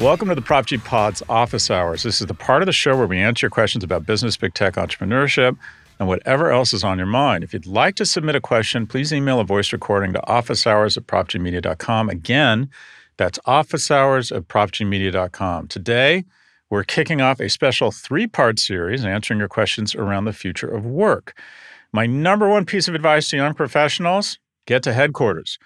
Welcome to the Prop G Pod's Office Hours. This is the part of the show where we answer your questions about business, big tech, entrepreneurship, and whatever else is on your mind. If you'd like to submit a question, please email a voice recording to officehours at propgmedia.com. Again, that's officehours at propgmedia.com. Today, we're kicking off a special three part series answering your questions around the future of work. My number one piece of advice to young professionals get to headquarters.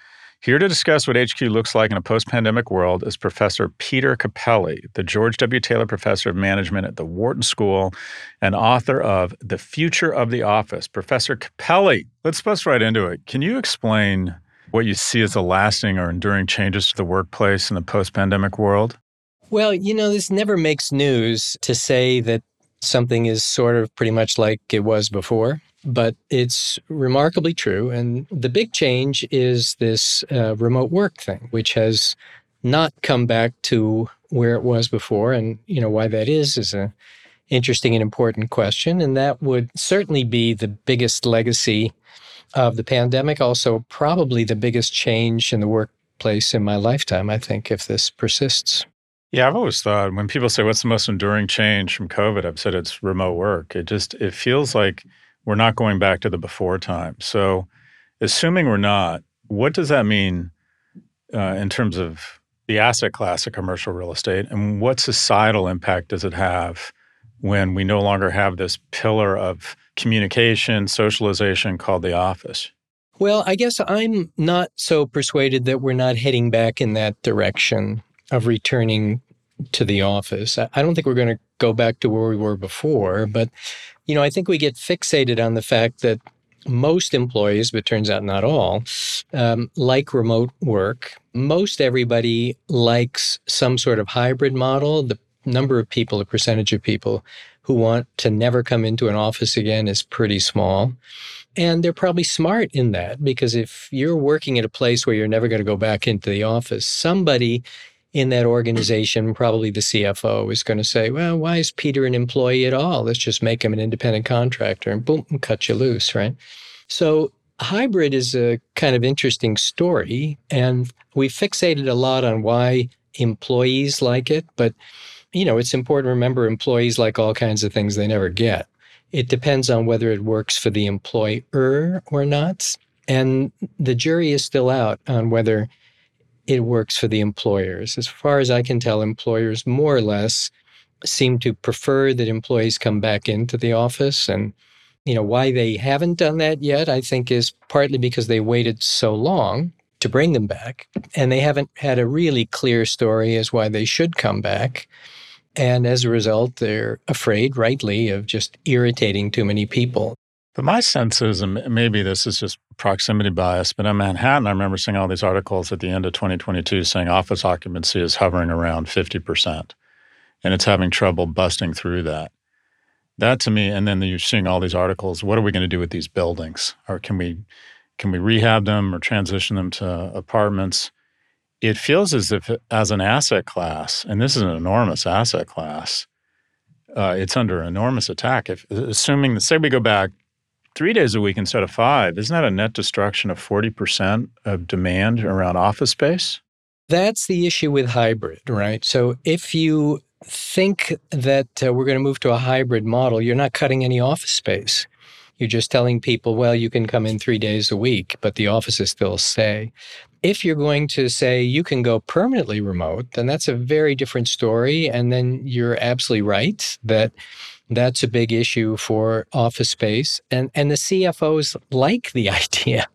Here to discuss what HQ looks like in a post pandemic world is Professor Peter Cappelli, the George W. Taylor Professor of Management at the Wharton School and author of The Future of the Office. Professor Cappelli, let's bust right into it. Can you explain what you see as the lasting or enduring changes to the workplace in the post pandemic world? Well, you know, this never makes news to say that something is sort of pretty much like it was before but it's remarkably true. And the big change is this uh, remote work thing, which has not come back to where it was before. And you know why that is is a interesting and important question. And that would certainly be the biggest legacy of the pandemic. Also, probably the biggest change in the workplace in my lifetime. I think if this persists. Yeah, I've always thought when people say what's the most enduring change from COVID, I've said it's remote work. It just it feels like we're not going back to the before time. So, assuming we're not, what does that mean uh, in terms of the asset class of commercial real estate, and what societal impact does it have when we no longer have this pillar of communication, socialization called the office? Well, I guess I'm not so persuaded that we're not heading back in that direction of returning to the office. I don't think we're going to go back to where we were before, but you know, I think we get fixated on the fact that most employees, but turns out not all, um, like remote work. Most everybody likes some sort of hybrid model. The number of people, the percentage of people who want to never come into an office again is pretty small. And they're probably smart in that because if you're working at a place where you're never going to go back into the office, somebody in that organization, probably the CFO is going to say, well, why is Peter an employee at all? Let's just make him an independent contractor and boom, cut you loose, right? So hybrid is a kind of interesting story. And we fixated a lot on why employees like it. But, you know, it's important to remember employees like all kinds of things they never get. It depends on whether it works for the employer or not. And the jury is still out on whether it works for the employers. As far as I can tell, employers more or less seem to prefer that employees come back into the office. And, you know, why they haven't done that yet, I think, is partly because they waited so long to bring them back. And they haven't had a really clear story as why they should come back. And as a result, they're afraid, rightly, of just irritating too many people. But my sense is, and maybe this is just proximity bias, but in Manhattan, I remember seeing all these articles at the end of 2022 saying office occupancy is hovering around 50%, and it's having trouble busting through that. That to me, and then you're seeing all these articles. What are we going to do with these buildings? Or can we can we rehab them or transition them to apartments? It feels as if, as an asset class, and this is an enormous asset class, uh, it's under enormous attack. If assuming, that, say, we go back three days a week instead of five, isn't that a net destruction of 40% of demand around office space? That's the issue with hybrid, right? So if you think that uh, we're going to move to a hybrid model, you're not cutting any office space. You're just telling people, well, you can come in three days a week, but the offices still stay. If you're going to say you can go permanently remote, then that's a very different story. And then you're absolutely right that That's a big issue for office space. And, and the CFOs like the idea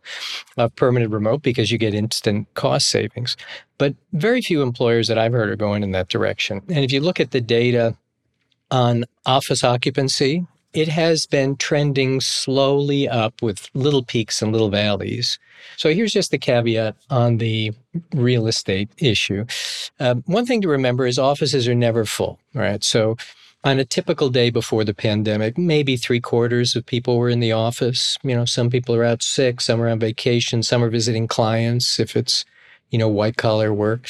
of permanent remote because you get instant cost savings. But very few employers that I've heard are going in that direction. And if you look at the data on office occupancy, it has been trending slowly up with little peaks and little valleys. So here's just the caveat on the real estate issue. Um, one thing to remember is offices are never full, right? So on a typical day before the pandemic, maybe three quarters of people were in the office. You know, some people are out sick, some are on vacation, some are visiting clients if it's, you know, white collar work.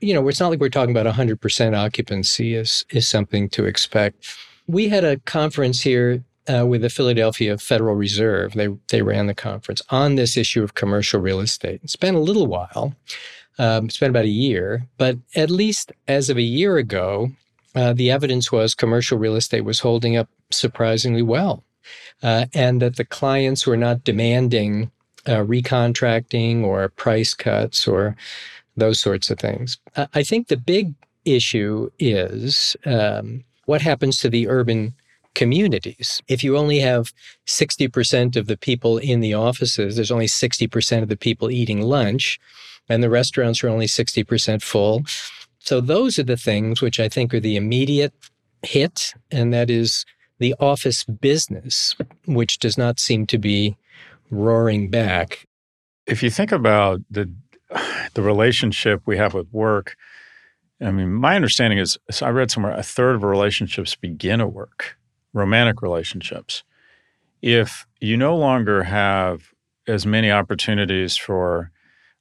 You know, it's not like we're talking about 100% occupancy is, is something to expect. We had a conference here uh, with the Philadelphia Federal Reserve. They, they ran the conference on this issue of commercial real estate. It's been a little while. Um, it's been about a year, but at least as of a year ago, uh, the evidence was commercial real estate was holding up surprisingly well, uh, and that the clients were not demanding uh, recontracting or price cuts or those sorts of things. I think the big issue is um, what happens to the urban communities. If you only have 60% of the people in the offices, there's only 60% of the people eating lunch, and the restaurants are only 60% full. So those are the things which I think are the immediate hit, and that is the office business, which does not seem to be roaring back. If you think about the the relationship we have with work, I mean, my understanding is I read somewhere a third of relationships begin at work, romantic relationships. If you no longer have as many opportunities for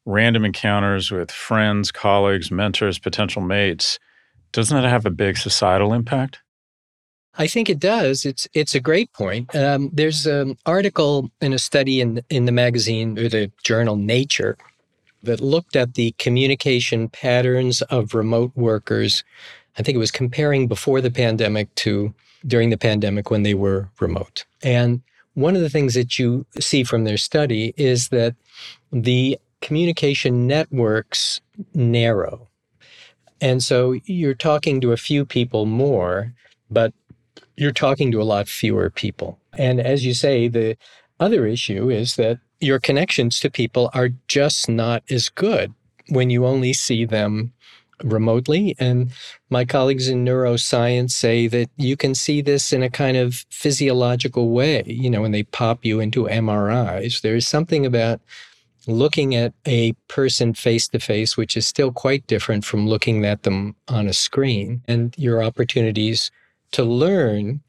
random encounters with friends, colleagues, mentors, potential mates, doesn't that have a big societal impact? I think it does. It's it's a great point. Um, there's an article in a study in in the magazine or the journal Nature that looked at the communication patterns of remote workers. I think it was comparing before the pandemic to during the pandemic when they were remote. And one of the things that you see from their study is that the communication networks narrow. And so you're talking to a few people more, but you're talking to a lot fewer people. And as you say, the other issue is that your connections to people are just not as good when you only see them remotely. And my colleagues in neuroscience say that you can see this in a kind of physiological way. You know, when they pop you into MRIs, there's something about looking at a person face to face, which is still quite different from looking at them on a screen. And your opportunities to learn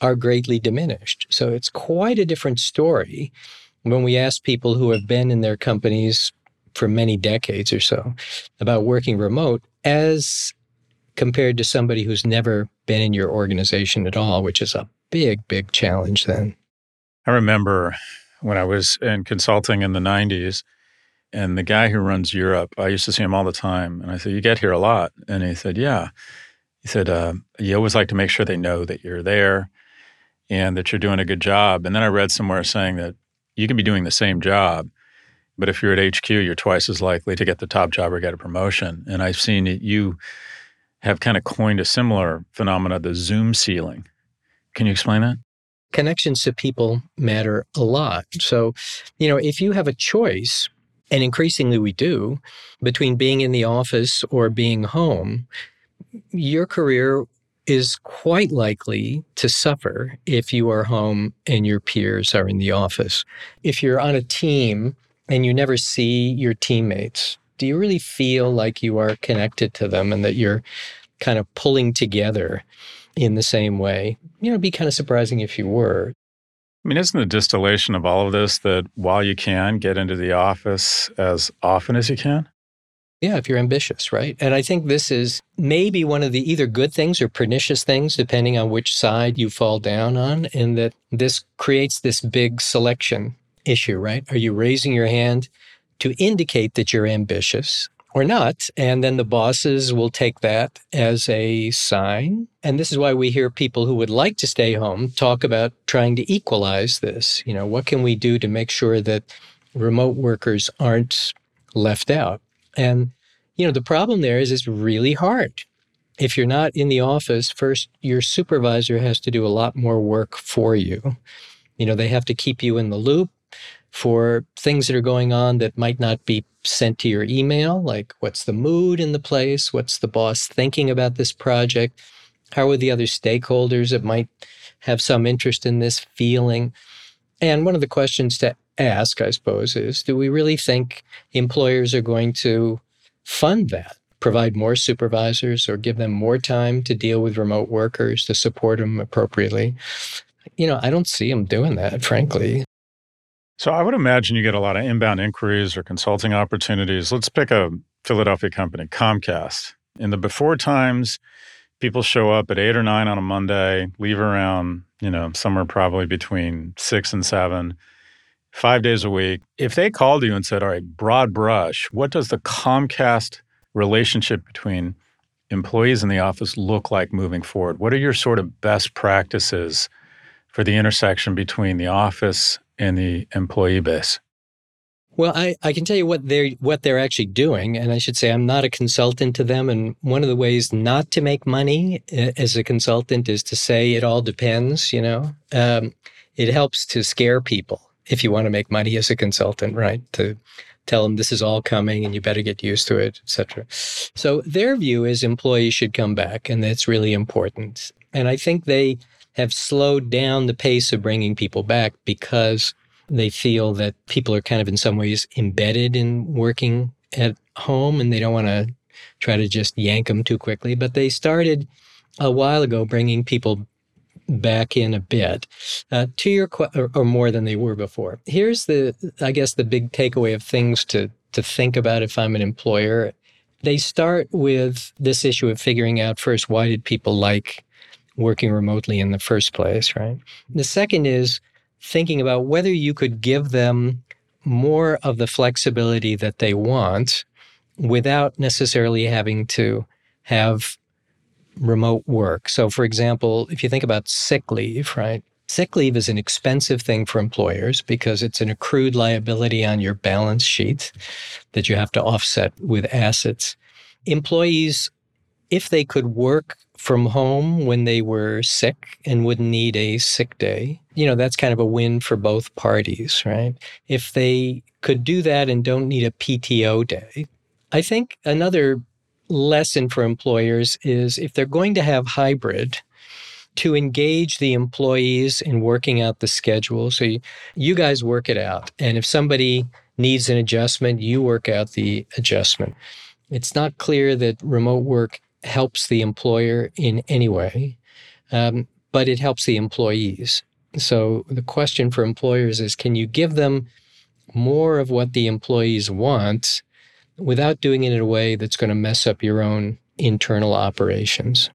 are greatly diminished. So it's quite a different story when we ask people who have been in their companies for many decades or so about working remote as compared to somebody who's never been in your organization at all, which is a big, big challenge then. I remember when I was in consulting in the 90s. And the guy who runs Europe, I used to see him all the time. And I said, You get here a lot? And he said, Yeah. He said, uh, You always like to make sure they know that you're there and that you're doing a good job. And then I read somewhere saying that you can be doing the same job, but if you're at HQ, you're twice as likely to get the top job or get a promotion. And I've seen it, you have kind of coined a similar phenomena, the Zoom ceiling. Can you explain that? Connections to people matter a lot. So, you know, if you have a choice, and increasingly we do, between being in the office or being home, your career is quite likely to suffer if you are home and your peers are in the office. If you're on a team and you never see your teammates, do you really feel like you are connected to them and that you're kind of pulling together in the same way. You know, it'd be kind of surprising if you were. I mean, isn't the distillation of all of this that while you can get into the office as often as you can? Yeah, if you're ambitious, right? And I think this is maybe one of the either good things or pernicious things, depending on which side you fall down on, in that this creates this big selection issue, right? Are you raising your hand to indicate that you're ambitious? Or not. And then the bosses will take that as a sign. And this is why we hear people who would like to stay home talk about trying to equalize this. You know, what can we do to make sure that remote workers aren't left out? And, you know, the problem there is it's really hard. if you're not in the office, first, your supervisor has to do a lot more work for you. You know, they have to keep you in the loop for things that are going on that might not be sent to your email, like what's the mood in the place? What's the boss thinking about this project? How are the other stakeholders that might have some interest in this feeling? And one of the questions to ask, I suppose, is do we really think employers are going to fund that? Provide more supervisors or give them more time to deal with remote workers to support them appropriately. You know, I don't see them doing that, frankly. So I would imagine you get a lot of inbound inquiries or consulting opportunities. Let's pick a Philadelphia company, Comcast. In the before times, people show up at eight or nine on a Monday, leave around, you know, somewhere probably between six and seven, five days a week. If they called you and said, all right, broad brush, what does the Comcast relationship between employees in the office look like moving forward? What are your sort of best practices for the intersection between the office and the employee base? Well, I, I can tell you what they're what they're actually doing, and I should say I'm not a consultant to them. And one of the ways not to make money as a consultant is to say it all depends. You know, um, it helps to scare people if you want to make money as a consultant, right? To tell them this is all coming and you better get used to it, etc. So their view is employees should come back, and that's really important. And I think they have slowed down the pace of bringing people back because they feel that people are kind of in some ways embedded in working at home and they don't want to try to just yank them too quickly. But they started a while ago bringing people back in a bit uh, to your qu- or, or more than they were before. Here's the, I guess, the big takeaway of things to to think about if I'm an employer. They start with this issue of figuring out first why did people like working remotely in the first place, right? The second is thinking about whether you could give them more of the flexibility that they want without necessarily having to have remote work. So, for example, if you think about sick leave, right? Sick leave is an expensive thing for employers because it's an accrued liability on your balance sheet that you have to offset with assets. Employees, if they could work from home when they were sick and wouldn't need a sick day, you know, that's kind of a win for both parties, right? If they could do that and don't need a PTO day, I think another lesson for employers is if they're going to have hybrid, to engage the employees in working out the schedule. So you, you guys work it out. And if somebody needs an adjustment, you work out the adjustment. It's not clear that remote work helps the employer in any way, um, but it helps the employees. So the question for employers is can you give them more of what the employees want without doing it in a way that's going to mess up your own internal operations?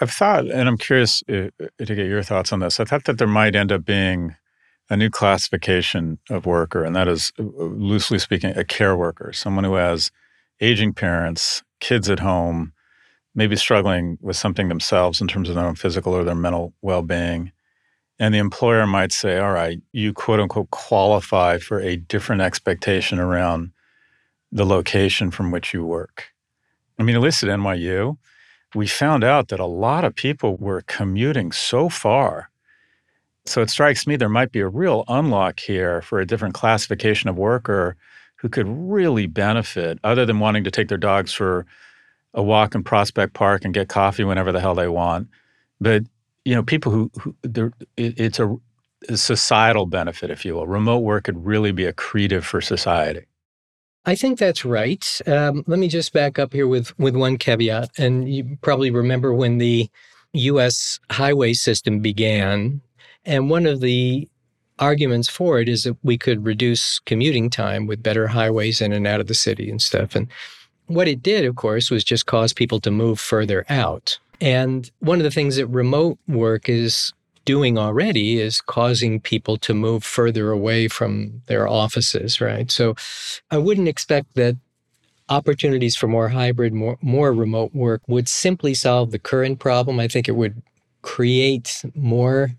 I've thought, and I'm curious uh, to get your thoughts on this. I thought that there might end up being a new classification of worker, and that is, uh, loosely speaking, a care worker, someone who has aging parents, kids at home, maybe struggling with something themselves in terms of their own physical or their mental well being. And the employer might say, all right, you quote unquote qualify for a different expectation around the location from which you work. I mean, at least at NYU, we found out that a lot of people were commuting so far. So it strikes me there might be a real unlock here for a different classification of worker who could really benefit, other than wanting to take their dogs for a walk in Prospect Park and get coffee whenever the hell they want. But you know, people who, who it, it's a, a societal benefit, if you will. Remote work could really be accretive for society. I think that's right. Um, let me just back up here with with one caveat, and you probably remember when the U.S. highway system began, and one of the arguments for it is that we could reduce commuting time with better highways in and out of the city and stuff. And what it did, of course, was just cause people to move further out. And one of the things that remote work is doing already is causing people to move further away from their offices, right? So I wouldn't expect that opportunities for more hybrid, more, more remote work would simply solve the current problem. I think it would create more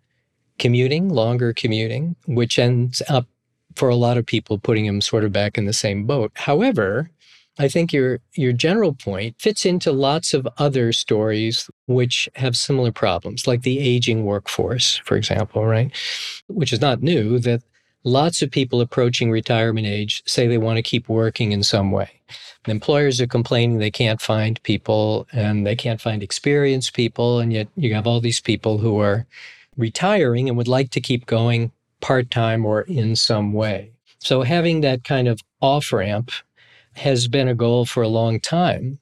commuting, longer commuting, which ends up for a lot of people putting them sort of back in the same boat. However, I think your your general point fits into lots of other stories which have similar problems, like the aging workforce, for example, right? Which is not new that lots of people approaching retirement age say they want to keep working in some way. Employers are complaining they can't find people and they can't find experienced people and yet you have all these people who are retiring and would like to keep going part-time or in some way. So having that kind of off ramp has been a goal for a long time.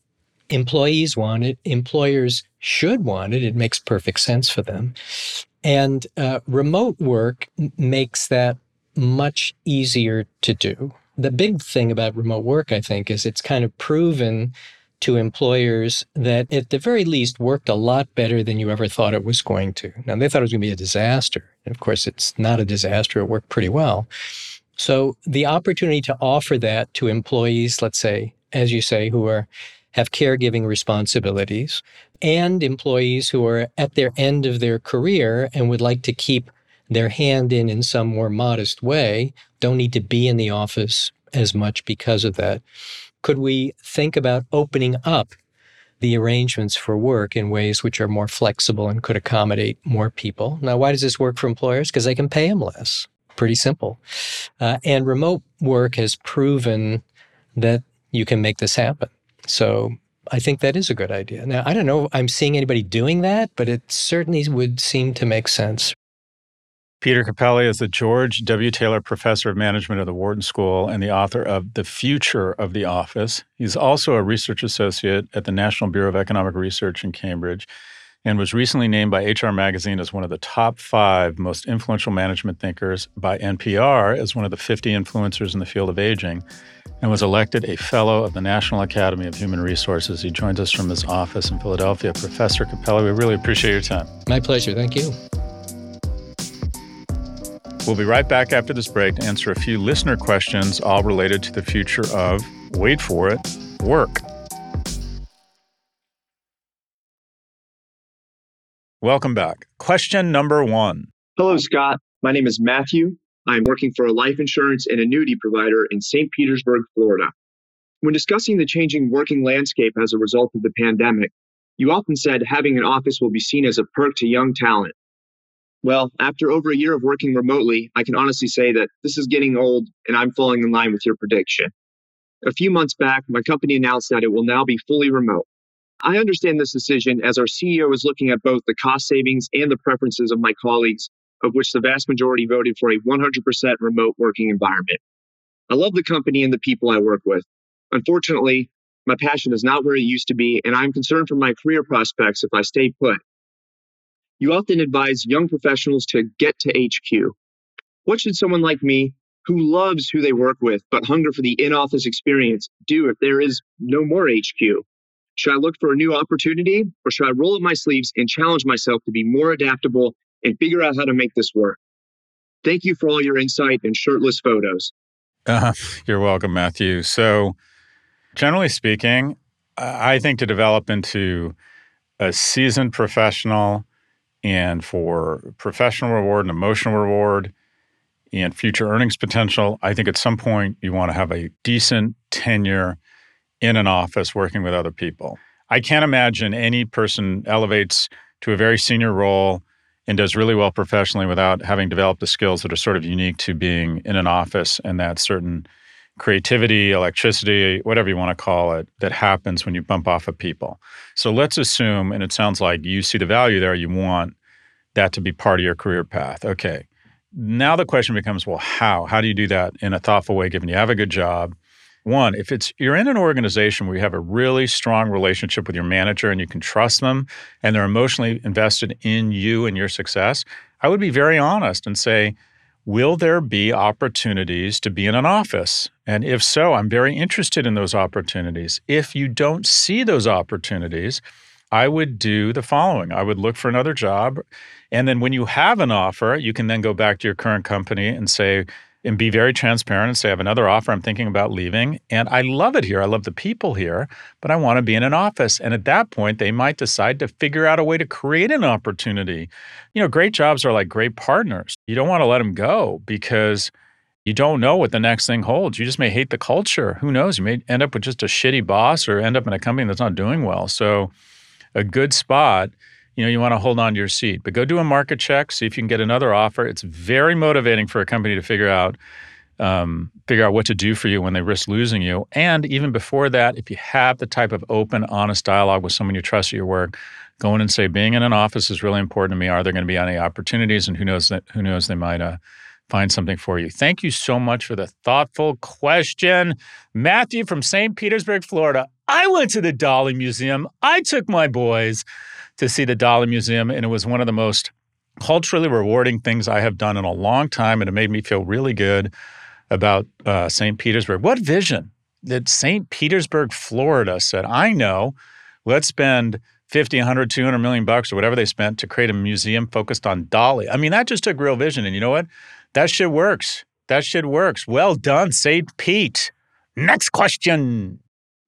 Employees want it, employers should want it. It makes perfect sense for them. And uh, remote work makes that much easier to do. The big thing about remote work, I think, is it's kind of proven to employers that at the very least worked a lot better than you ever thought it was going to. Now, they thought it was going to be a disaster. And of course, it's not a disaster. It worked pretty well. So the opportunity to offer that to employees, let's say, as you say, who are have caregiving responsibilities and employees who are at their end of their career and would like to keep their hand in in some more modest way, don't need to be in the office as much because of that. Could we think about opening up the arrangements for work in ways which are more flexible and could accommodate more people? Now, why does this work for employers? Because they can pay them less. Pretty simple. Uh, and remote work has proven that you can make this happen. So I think that is a good idea. Now, I don't know I'm seeing anybody doing that, but it certainly would seem to make sense. Peter Cappelli is the George W. Taylor Professor of Management at the Wharton School and the author of The Future of the Office. He's also a research associate at the National Bureau of Economic Research in Cambridge and was recently named by HR Magazine as one of the top five most influential management thinkers by NPR as one of the 50 influencers in the field of aging, and was elected a Fellow of the National Academy of Human Resources. He joins us from his office in Philadelphia. Professor Cappelli, we really appreciate your time. My pleasure. Thank you. We'll be right back after this break to answer a few listener questions, all related to the future of, wait for it, work. Welcome back. Question number one. Hello, Scott. My name is Matthew. I'm working for a life insurance and annuity provider in St. Petersburg, Florida. When discussing the changing working landscape as a result of the pandemic, you often said having an office will be seen as a perk to young talent. Well, after over a year of working remotely, I can honestly say that this is getting old and I'm falling in line with your prediction. A few months back, my company announced that it will now be fully remote. I understand this decision as our CEO is looking at both the cost savings and the preferences of my colleagues, of which the vast majority voted for a 100% remote working environment. I love the company and the people I work with. Unfortunately, my passion is not where it used to be, and I'm concerned for my career prospects if I stay put. You often advise young professionals to get to HQ. What should someone like me, who loves who they work with but hunger for the in office experience, do if there is no more HQ? Should I look for a new opportunity or should I roll up my sleeves and challenge myself to be more adaptable and figure out how to make this work? Thank you for all your insight and shirtless photos. Uh, you're welcome, Matthew. So, generally speaking, I think to develop into a seasoned professional and for professional reward and emotional reward and future earnings potential, I think at some point you want to have a decent tenure in an office working with other people. I can't imagine any person elevates to a very senior role and does really well professionally without having developed the skills that are sort of unique to being in an office and that certain creativity, electricity, whatever you want to call it, that happens when you bump off of people. So let's assume, and it sounds like you see the value there, you want that to be part of your career path. Okay. Now the question becomes well, how? How do you do that in a thoughtful way, given you have a good job? One, if it's you're in an organization where you have a really strong relationship with your manager and you can trust them and they're emotionally invested in you and your success, I would be very honest and say, will there be opportunities to be in an office? And if so, I'm very interested in those opportunities. If you don't see those opportunities, I would do the following. I would look for another job. And then when you have an offer, you can then go back to your current company and say, and be very transparent and say, I have another offer. I'm thinking about leaving. And I love it here. I love the people here, but I want to be in an office. And at that point, they might decide to figure out a way to create an opportunity. You know, great jobs are like great partners. You don't want to let them go because you don't know what the next thing holds. You just may hate the culture. Who knows? You may end up with just a shitty boss or end up in a company that's not doing well. So, a good spot, you know, you want to hold on to your seat, but go do a market check, see if you can get another offer. It's very motivating for a company to figure out um, figure out what to do for you when they risk losing you. And even before that, if you have the type of open, honest dialogue with someone you trust at your work, go in and say, being in an office is really important to me. Are there going to be any opportunities? And who knows that who knows they might uh, find something for you. Thank you so much for the thoughtful question. Matthew from St. Petersburg, Florida. I went to the Dali Museum. I took my boys to see the Dali Museum, and it was one of the most culturally rewarding things I have done in a long time, and it made me feel really good about uh, St. Petersburg. What vision that St. Petersburg, Florida said, I know, let's spend 50, 100, 200 million bucks or whatever they spent to create a museum focused on Dali. I mean, that just took real vision. And you know what? That shit works. That shit works. Well done, St. Pete. Next question.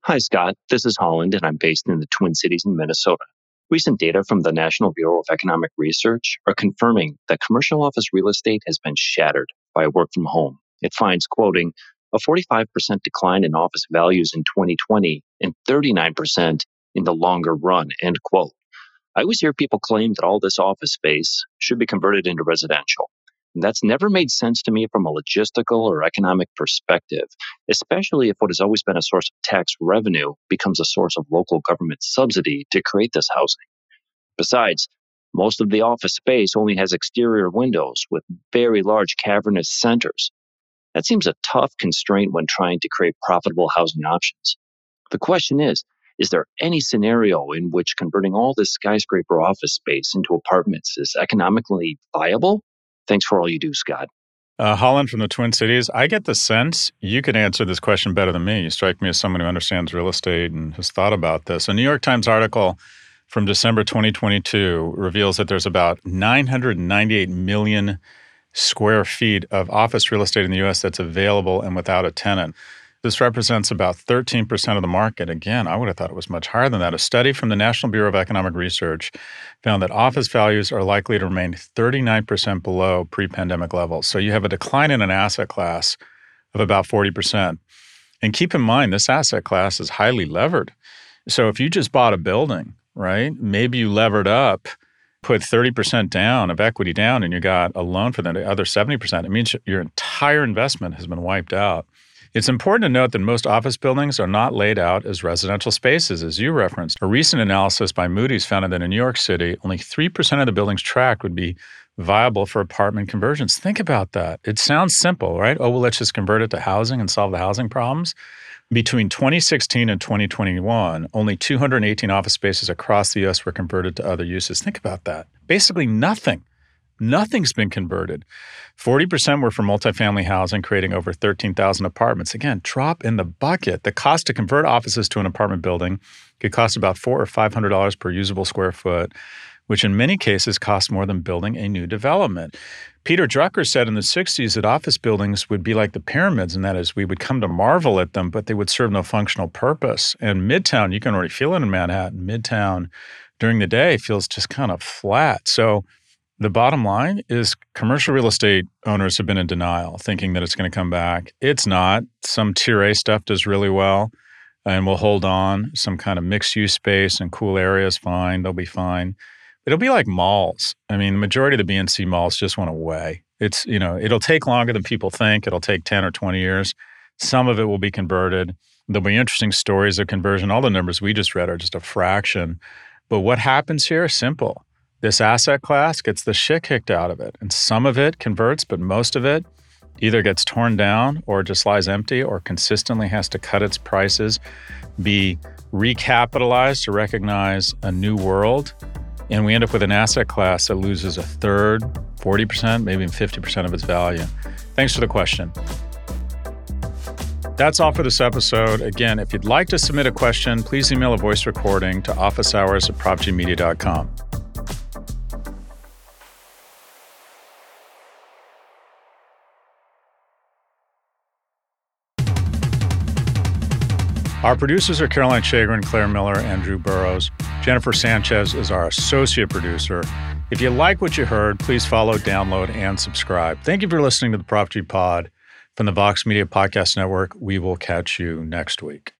Hi, Scott. This is Holland, and I'm based in the Twin Cities in Minnesota. Recent data from the National Bureau of Economic Research are confirming that commercial office real estate has been shattered by work from home. It finds, quoting, a 45% decline in office values in 2020 and 39% in the longer run, end quote. I always hear people claim that all this office space should be converted into residential. That's never made sense to me from a logistical or economic perspective, especially if what has always been a source of tax revenue becomes a source of local government subsidy to create this housing. Besides, most of the office space only has exterior windows with very large cavernous centers. That seems a tough constraint when trying to create profitable housing options. The question is is there any scenario in which converting all this skyscraper office space into apartments is economically viable? Thanks for all you do, Scott. Uh, Holland from the Twin Cities. I get the sense you could answer this question better than me. You strike me as someone who understands real estate and has thought about this. A New York Times article from December 2022 reveals that there's about 998 million square feet of office real estate in the US that's available and without a tenant. This represents about 13% of the market. Again, I would have thought it was much higher than that. A study from the National Bureau of Economic Research found that office values are likely to remain 39% below pre pandemic levels. So you have a decline in an asset class of about 40%. And keep in mind, this asset class is highly levered. So if you just bought a building, right, maybe you levered up, put 30% down of equity down, and you got a loan for the other 70%, it means your entire investment has been wiped out. It's important to note that most office buildings are not laid out as residential spaces, as you referenced. A recent analysis by Moody's found that in New York City, only 3% of the buildings tracked would be viable for apartment conversions. Think about that. It sounds simple, right? Oh, well, let's just convert it to housing and solve the housing problems. Between 2016 and 2021, only 218 office spaces across the US were converted to other uses. Think about that. Basically, nothing. Nothing's been converted. 40% were for multifamily housing, creating over 13,000 apartments. Again, drop in the bucket. The cost to convert offices to an apartment building could cost about four or $500 per usable square foot, which in many cases costs more than building a new development. Peter Drucker said in the 60s that office buildings would be like the pyramids, and that is, we would come to marvel at them, but they would serve no functional purpose. And Midtown, you can already feel it in Manhattan, Midtown during the day feels just kind of flat. So, the bottom line is commercial real estate owners have been in denial, thinking that it's going to come back. It's not. Some tier A stuff does really well and we'll hold on. Some kind of mixed use space and cool areas, fine. They'll be fine. It'll be like malls. I mean, the majority of the BNC malls just went away. It's, you know, it'll take longer than people think. It'll take 10 or 20 years. Some of it will be converted. There'll be interesting stories of conversion. All the numbers we just read are just a fraction. But what happens here? Simple this asset class gets the shit kicked out of it. And some of it converts, but most of it either gets torn down or just lies empty or consistently has to cut its prices, be recapitalized to recognize a new world. And we end up with an asset class that loses a third, 40%, maybe 50% of its value. Thanks for the question. That's all for this episode. Again, if you'd like to submit a question, please email a voice recording to officehours at propgmedia.com. Our producers are Caroline Shagrin, Claire Miller, and Drew Burrows. Jennifer Sanchez is our associate producer. If you like what you heard, please follow, download, and subscribe. Thank you for listening to the Prop G Pod. From the Vox Media Podcast Network, we will catch you next week.